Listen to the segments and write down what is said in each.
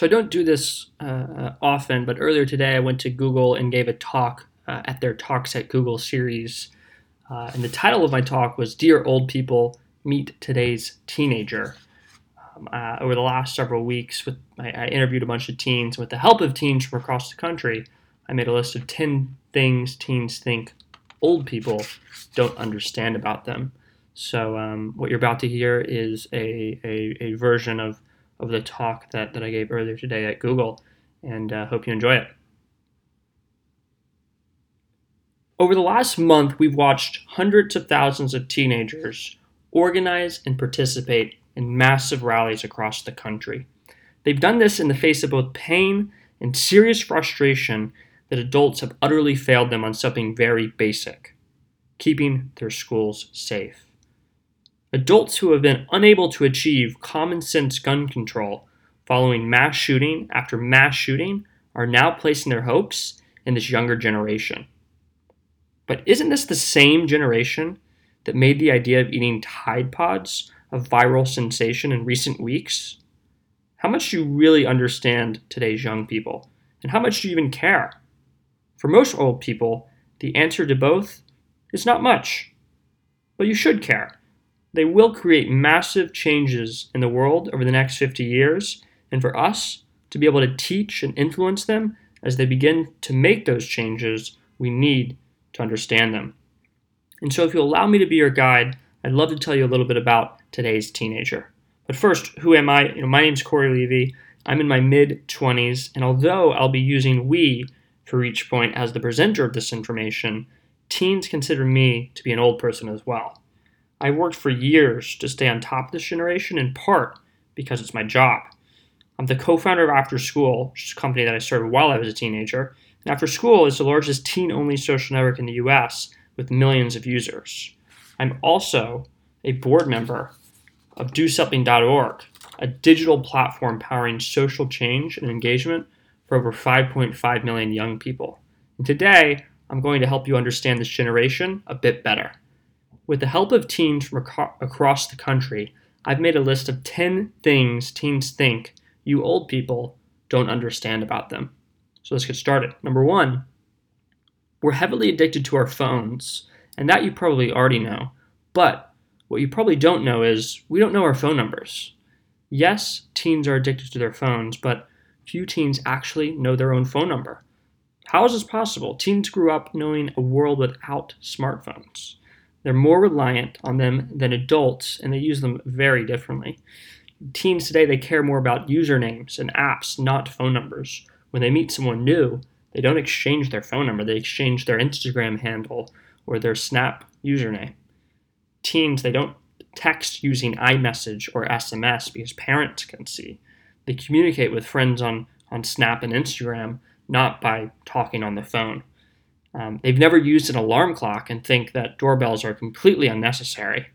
So I don't do this uh, often, but earlier today I went to Google and gave a talk uh, at their Talks at Google series. Uh, and the title of my talk was Dear Old People, Meet Today's Teenager. Um, uh, over the last several weeks, with I, I interviewed a bunch of teens. With the help of teens from across the country, I made a list of 10 things teens think old people don't understand about them. So, um, what you're about to hear is a, a, a, version of, of the talk that, that I gave earlier today at Google, and uh, hope you enjoy it. Over the last month, we've watched hundreds of thousands of teenagers organize and participate in massive rallies across the country. They've done this in the face of both pain and serious frustration that adults have utterly failed them on something very basic keeping their schools safe. Adults who have been unable to achieve common sense gun control following mass shooting after mass shooting are now placing their hopes in this younger generation. But isn't this the same generation that made the idea of eating Tide Pods a viral sensation in recent weeks? How much do you really understand today's young people? And how much do you even care? For most old people, the answer to both is not much. But you should care. They will create massive changes in the world over the next 50 years, and for us to be able to teach and influence them as they begin to make those changes, we need to understand them. And so, if you'll allow me to be your guide, I'd love to tell you a little bit about today's teenager. But first, who am I? You know, my name's Cory Levy. I'm in my mid 20s, and although I'll be using we for each point as the presenter of this information, teens consider me to be an old person as well. I worked for years to stay on top of this generation, in part because it's my job. I'm the co founder of After School, which is a company that I started while I was a teenager. And After School is the largest teen only social network in the US with millions of users. I'm also a board member of DoSomething.org, a digital platform powering social change and engagement for over 5.5 million young people. And today, I'm going to help you understand this generation a bit better. With the help of teens from ac- across the country, I've made a list of 10 things teens think you old people don't understand about them. So let's get started. Number one, we're heavily addicted to our phones, and that you probably already know. But what you probably don't know is we don't know our phone numbers. Yes, teens are addicted to their phones, but few teens actually know their own phone number. How is this possible? Teens grew up knowing a world without smartphones. They're more reliant on them than adults, and they use them very differently. Teens today, they care more about usernames and apps, not phone numbers. When they meet someone new, they don't exchange their phone number, they exchange their Instagram handle or their Snap username. Teens, they don't text using iMessage or SMS because parents can see. They communicate with friends on, on Snap and Instagram, not by talking on the phone. Um, they've never used an alarm clock and think that doorbells are completely unnecessary.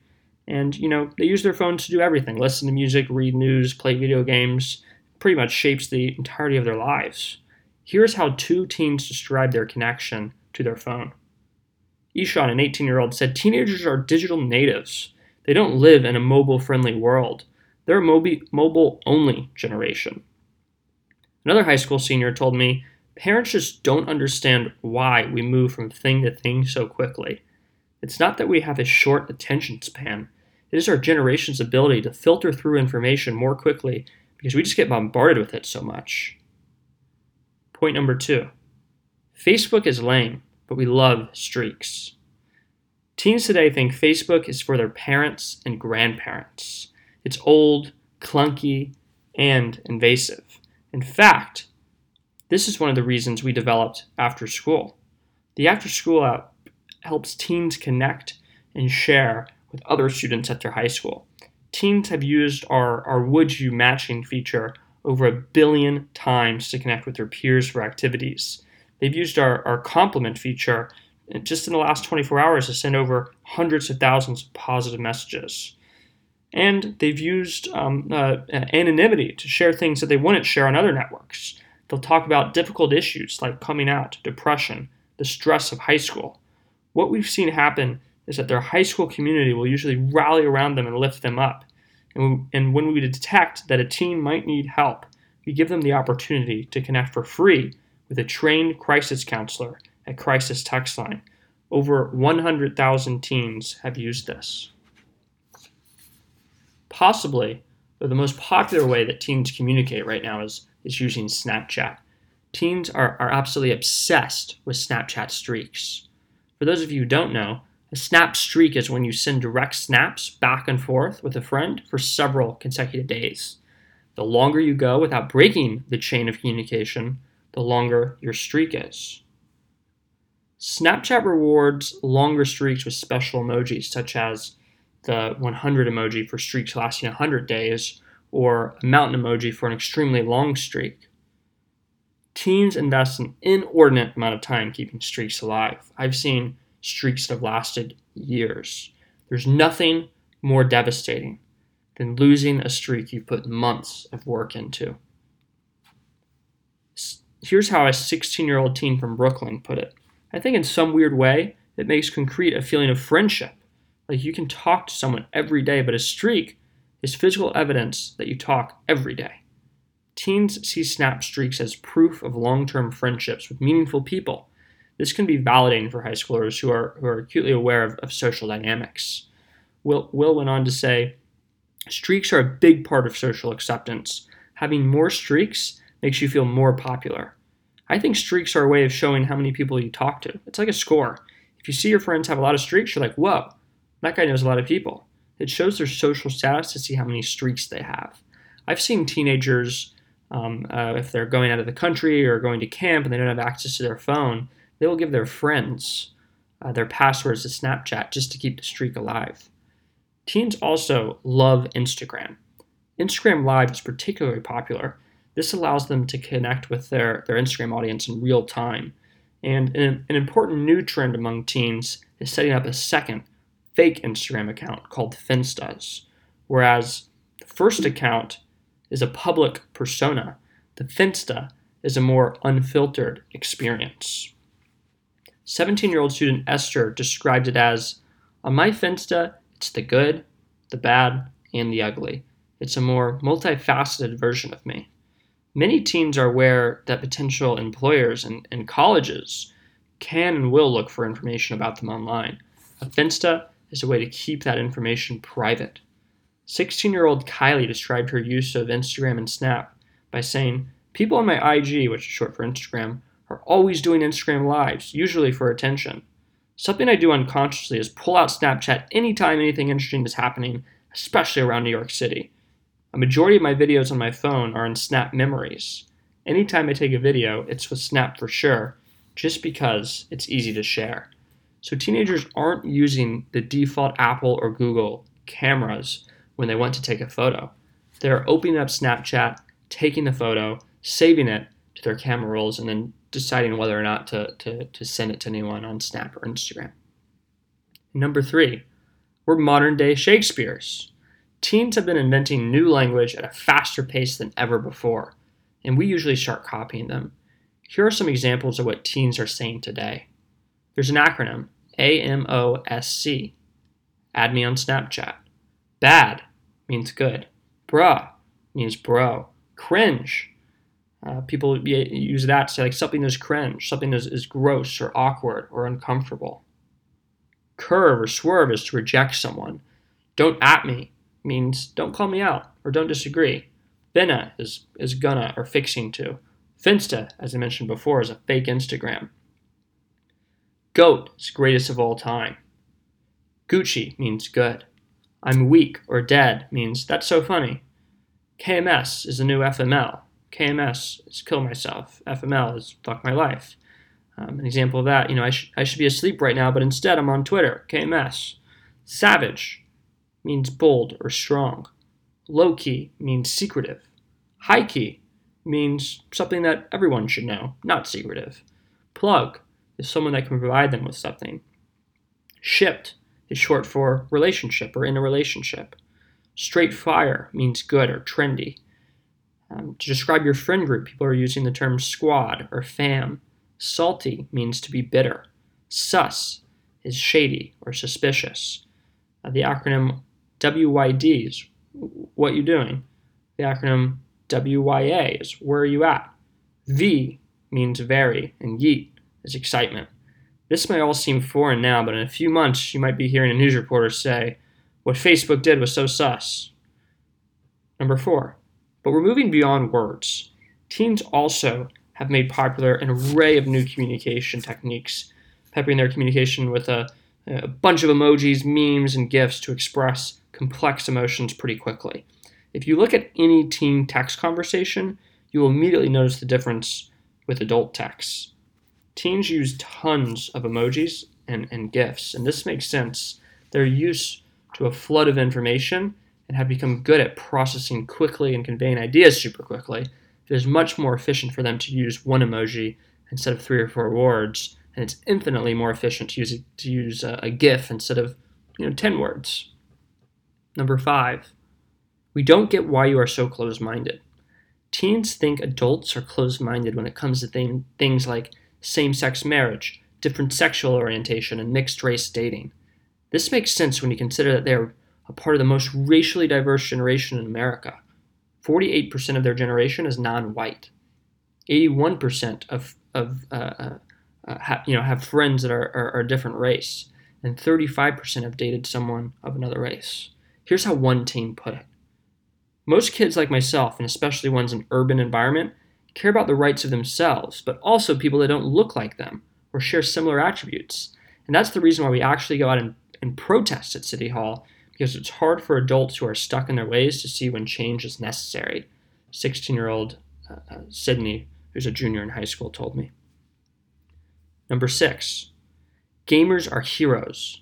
And, you know, they use their phones to do everything listen to music, read news, play video games, pretty much shapes the entirety of their lives. Here's how two teens describe their connection to their phone. Ishan, an 18 year old, said teenagers are digital natives. They don't live in a mobile friendly world. They're a mobile only generation. Another high school senior told me parents just don't understand why we move from thing to thing so quickly. It's not that we have a short attention span, it is our generation's ability to filter through information more quickly because we just get bombarded with it so much. Point number two Facebook is lame, but we love streaks. Teens today think Facebook is for their parents and grandparents. It's old, clunky, and invasive. In fact, this is one of the reasons we developed After School. The After School app helps teens connect and share with other students at their high school. Teens have used our, our Would You matching feature over a billion times to connect with their peers for activities. They've used our, our compliment feature just in the last 24 hours to send over hundreds of thousands of positive messages and they've used um, uh, anonymity to share things that they wouldn't share on other networks. They'll talk about difficult issues like coming out, depression, the stress of high school. What we've seen happen is that their high school community will usually rally around them and lift them up. And, and when we detect that a teen might need help, we give them the opportunity to connect for free with a trained crisis counselor at Crisis Text Line. Over 100,000 teens have used this. Possibly, the most popular way that teens communicate right now is, is using Snapchat. Teens are, are absolutely obsessed with Snapchat streaks. For those of you who don't know, a snap streak is when you send direct snaps back and forth with a friend for several consecutive days. The longer you go without breaking the chain of communication, the longer your streak is. Snapchat rewards longer streaks with special emojis, such as the 100 emoji for streaks lasting 100 days, or a mountain emoji for an extremely long streak. Teens invest an inordinate amount of time keeping streaks alive. I've seen streaks that have lasted years. There's nothing more devastating than losing a streak you've put months of work into. Here's how a 16 year old teen from Brooklyn put it I think in some weird way, it makes concrete a feeling of friendship. Like you can talk to someone every day, but a streak is physical evidence that you talk every day. Teens see snap streaks as proof of long term friendships with meaningful people. This can be validating for high schoolers who are, who are acutely aware of, of social dynamics. Will, Will went on to say streaks are a big part of social acceptance. Having more streaks makes you feel more popular. I think streaks are a way of showing how many people you talk to. It's like a score. If you see your friends have a lot of streaks, you're like, whoa, that guy knows a lot of people. It shows their social status to see how many streaks they have. I've seen teenagers, um, uh, if they're going out of the country or going to camp and they don't have access to their phone, they will give their friends uh, their passwords to Snapchat just to keep the streak alive. Teens also love Instagram. Instagram Live is particularly popular. This allows them to connect with their, their Instagram audience in real time. And an, an important new trend among teens is setting up a second fake Instagram account called Finstas, whereas the first account is a public persona. The Finsta is a more unfiltered experience. 17 year old student Esther described it as On my Finsta, it's the good, the bad, and the ugly. It's a more multifaceted version of me. Many teens are aware that potential employers and, and colleges can and will look for information about them online. A Finsta is a way to keep that information private. 16 year old Kylie described her use of Instagram and Snap by saying, People on my IG, which is short for Instagram, are always doing Instagram lives, usually for attention. Something I do unconsciously is pull out Snapchat anytime anything interesting is happening, especially around New York City. A majority of my videos on my phone are in Snap memories. Anytime I take a video, it's with Snap for sure, just because it's easy to share. So teenagers aren't using the default Apple or Google cameras when they want to take a photo. They're opening up Snapchat, taking the photo, saving it to their camera rolls, and then deciding whether or not to, to, to send it to anyone on Snap or Instagram. Number three, we're modern day Shakespeare's. Teens have been inventing new language at a faster pace than ever before, and we usually start copying them. Here are some examples of what teens are saying today. There's an acronym a M O S C. Add me on Snapchat. Bad means good. Bruh means bro. Cringe. Uh, people use that to say like something is cringe, something is, is gross or awkward or uncomfortable. Curve or swerve is to reject someone. Don't at me means don't call me out or don't disagree. Finna is, is gonna or fixing to. Finsta, as I mentioned before, is a fake Instagram. Goat is greatest of all time. Gucci means good. I'm weak or dead means that's so funny. KMS is the new FML. KMS is kill myself. FML is fuck my life. Um, an example of that, you know, I, sh- I should be asleep right now, but instead I'm on Twitter. KMS. Savage means bold or strong. Low key means secretive. High key means something that everyone should know, not secretive. Plug is someone that can provide them with something. Shipped is short for relationship or in a relationship. Straight fire means good or trendy. Um, to describe your friend group, people are using the term squad or fam. Salty means to be bitter. Sus is shady or suspicious. Uh, the acronym WYD is what you doing. The acronym WYA is where are you at? V means very, and yeet is excitement. This may all seem foreign now, but in a few months you might be hearing a news reporter say, What Facebook did was so sus. Number four, but we're moving beyond words. Teens also have made popular an array of new communication techniques, peppering their communication with a, a bunch of emojis, memes, and GIFs to express complex emotions pretty quickly. If you look at any teen text conversation, you will immediately notice the difference with adult texts. Teens use tons of emojis and, and GIFs, and this makes sense. They're used to a flood of information and have become good at processing quickly and conveying ideas super quickly. It is much more efficient for them to use one emoji instead of three or four words, and it's infinitely more efficient to use a, to use a, a GIF instead of you know ten words. Number five, we don't get why you are so closed-minded. Teens think adults are closed-minded when it comes to th- things like same-sex marriage, different sexual orientation, and mixed-race dating. This makes sense when you consider that they are a part of the most racially diverse generation in America. 48% of their generation is non-white. 81% of, of uh, uh, uh, ha, you know, have friends that are, are, are a different race, and 35% have dated someone of another race. Here's how one teen put it. Most kids like myself, and especially ones in urban environment, care about the rights of themselves, but also people that don't look like them or share similar attributes. And that's the reason why we actually go out and, and protest at City Hall because it's hard for adults who are stuck in their ways to see when change is necessary. 16 year old uh, uh, Sydney, who's a junior in high school, told me. Number six, gamers are heroes,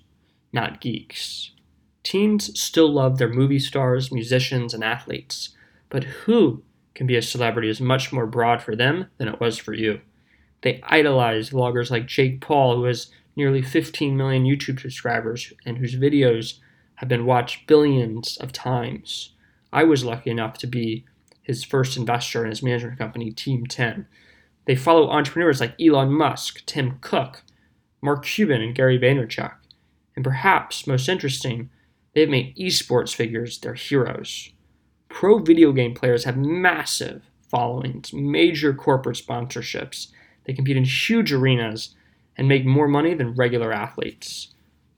not geeks. Teens still love their movie stars, musicians, and athletes, but who can be a celebrity is much more broad for them than it was for you. They idolize vloggers like Jake Paul, who has nearly 15 million YouTube subscribers and whose videos have been watched billions of times. I was lucky enough to be his first investor in his management company, Team 10. They follow entrepreneurs like Elon Musk, Tim Cook, Mark Cuban, and Gary Vaynerchuk. And perhaps most interesting, they have made esports figures their heroes. Pro video game players have massive followings, major corporate sponsorships. They compete in huge arenas and make more money than regular athletes.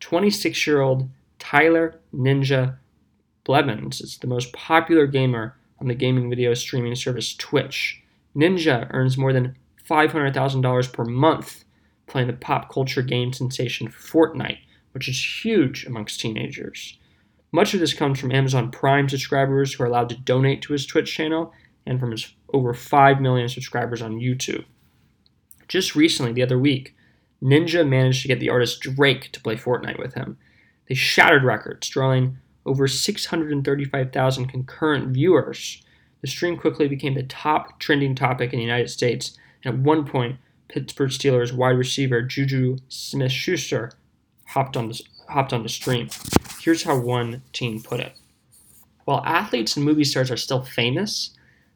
26 year old Tyler Ninja Blevins is the most popular gamer on the gaming video streaming service Twitch. Ninja earns more than $500,000 per month playing the pop culture game sensation Fortnite, which is huge amongst teenagers. Much of this comes from Amazon Prime subscribers who are allowed to donate to his Twitch channel and from his over 5 million subscribers on YouTube. Just recently, the other week, Ninja managed to get the artist Drake to play Fortnite with him. They shattered records, drawing over 635,000 concurrent viewers. The stream quickly became the top trending topic in the United States, and at one point, Pittsburgh Steelers wide receiver Juju Smith Schuster hopped on the, hopped on the stream. Here's how one teen put it. While athletes and movie stars are still famous,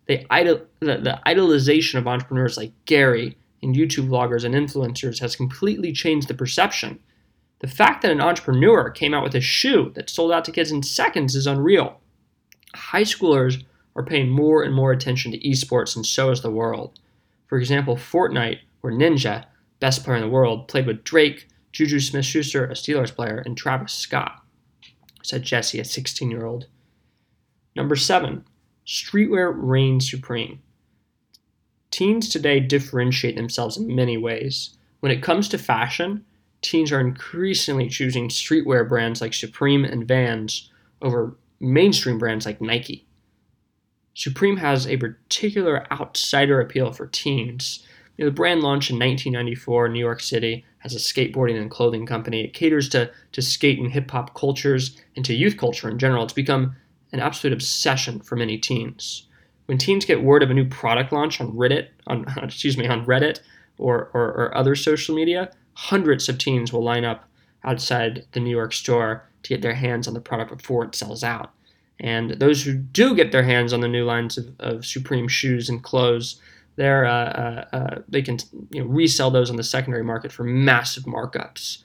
they idol, the, the idolization of entrepreneurs like Gary and YouTube vloggers and influencers has completely changed the perception the fact that an entrepreneur came out with a shoe that sold out to kids in seconds is unreal. High schoolers are paying more and more attention to esports, and so is the world. For example, Fortnite, where Ninja, best player in the world, played with Drake, Juju Smith Schuster, a Steelers player, and Travis Scott, said Jesse, a 16 year old. Number seven, streetwear reigns supreme. Teens today differentiate themselves in many ways. When it comes to fashion, teens are increasingly choosing streetwear brands like Supreme and Vans over mainstream brands like Nike. Supreme has a particular outsider appeal for teens. Know, the brand launched in 1994 in New York City as a skateboarding and clothing company. It caters to, to skate and hip hop cultures and to youth culture in general. It's become an absolute obsession for many teens. When teens get word of a new product launch on Reddit, on excuse me, on Reddit or, or, or other social media, hundreds of teens will line up outside the New York store to get their hands on the product before it sells out. And those who do get their hands on the new lines of, of Supreme shoes and clothes, they're, uh, uh, uh, they can you know, resell those on the secondary market for massive markups.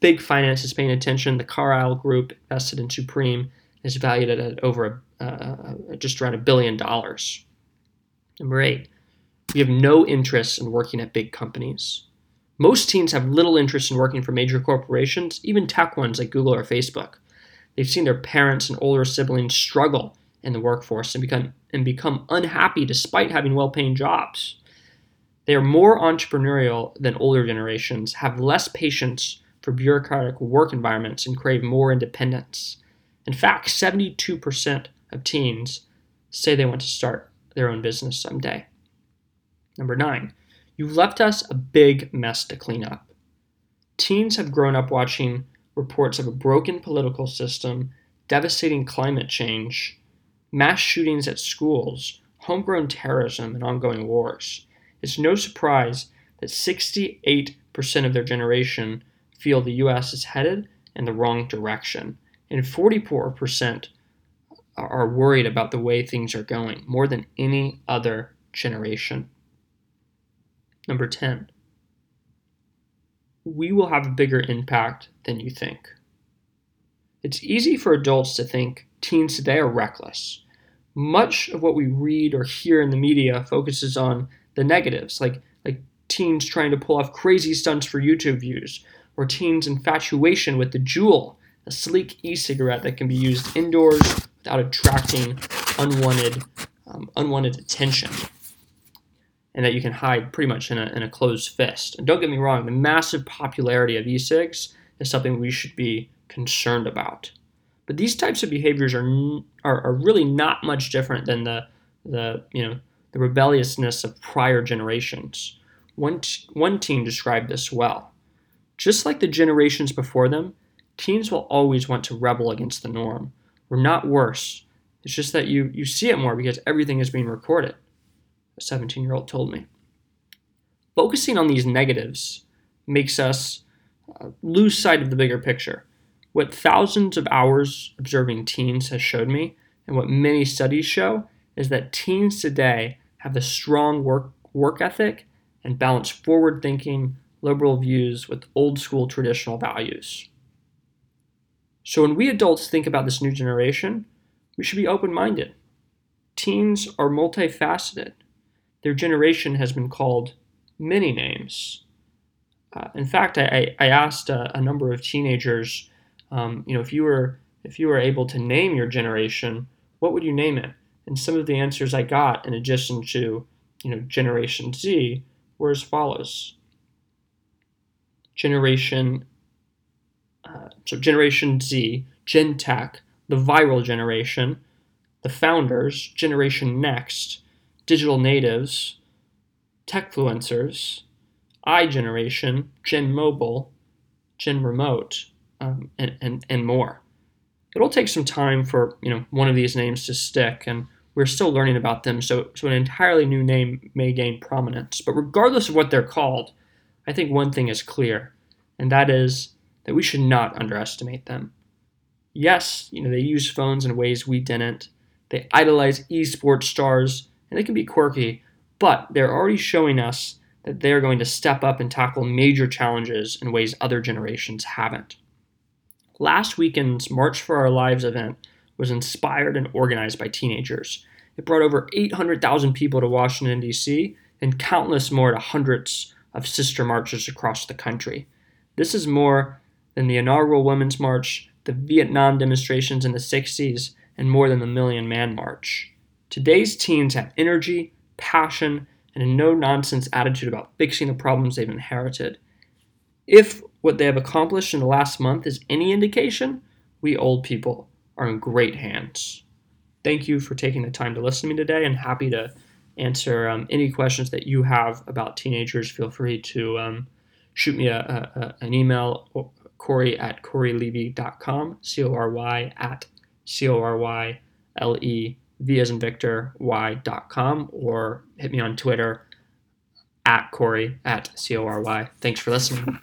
Big finance is paying attention. The Carlyle Group invested in Supreme is valued at over a, uh, uh, just around a billion dollars. Number eight, we have no interest in working at big companies. Most teens have little interest in working for major corporations, even tech ones like Google or Facebook. They've seen their parents and older siblings struggle in the workforce and become and become unhappy despite having well-paying jobs. They are more entrepreneurial than older generations, have less patience for bureaucratic work environments, and crave more independence. In fact, 72% of teens say they want to start their own business someday. Number nine, you've left us a big mess to clean up. Teens have grown up watching reports of a broken political system, devastating climate change, mass shootings at schools, homegrown terrorism, and ongoing wars. It's no surprise that 68% of their generation feel the US is headed in the wrong direction, and 44% are worried about the way things are going more than any other generation. Number 10, we will have a bigger impact than you think. It's easy for adults to think teens today are reckless. Much of what we read or hear in the media focuses on the negatives, like, like teens trying to pull off crazy stunts for YouTube views, or teens' infatuation with the Juul, a sleek e cigarette that can be used indoors without attracting unwanted, um, unwanted attention and that you can hide pretty much in a, in a closed fist. And don't get me wrong, the massive popularity of e-cigs is something we should be concerned about. But these types of behaviors are, are, are really not much different than the, the, you know, the rebelliousness of prior generations. One, t- one teen described this well. Just like the generations before them, teens will always want to rebel against the norm. We're not worse. It's just that you, you see it more because everything is being recorded a 17 year old told me. Focusing on these negatives makes us uh, lose sight of the bigger picture. What thousands of hours observing teens has showed me, and what many studies show, is that teens today have a strong work, work ethic and balance forward thinking, liberal views with old school traditional values. So when we adults think about this new generation, we should be open minded. Teens are multifaceted their generation has been called many names. Uh, in fact, I, I asked a, a, number of teenagers, um, you know, if you were if you were able to name your generation, what would you name it? And some of the answers I got, in addition to you know Generation Z, were as follows: Generation, uh, so Generation Z, Gen Tech, the viral generation, the founders, Generation Next, digital natives, techfluencers, iGeneration, Gen Mobile, Gen Remote, um, and, and, and more. It'll take some time for you know one of these names to stick, and we're still learning about them, so, so an entirely new name may gain prominence. But regardless of what they're called, I think one thing is clear, and that is that we should not underestimate them. Yes, you know, they use phones in ways we didn't. They idolize esports stars and they can be quirky, but they're already showing us that they're going to step up and tackle major challenges in ways other generations haven't. Last weekend's March for Our Lives event was inspired and organized by teenagers. It brought over 800,000 people to Washington, D.C., and countless more to hundreds of sister marches across the country. This is more than the inaugural Women's March, the Vietnam demonstrations in the 60s, and more than the Million Man March. Today's teens have energy, passion, and a no nonsense attitude about fixing the problems they've inherited. If what they have accomplished in the last month is any indication, we old people are in great hands. Thank you for taking the time to listen to me today and happy to answer um, any questions that you have about teenagers. Feel free to um, shoot me a, a, a, an email, Cory at CoryLevy.com, C O R Y at C O R Y L E v as in Victor, y.com, or hit me on Twitter at Cory at C O R Y. Thanks for listening.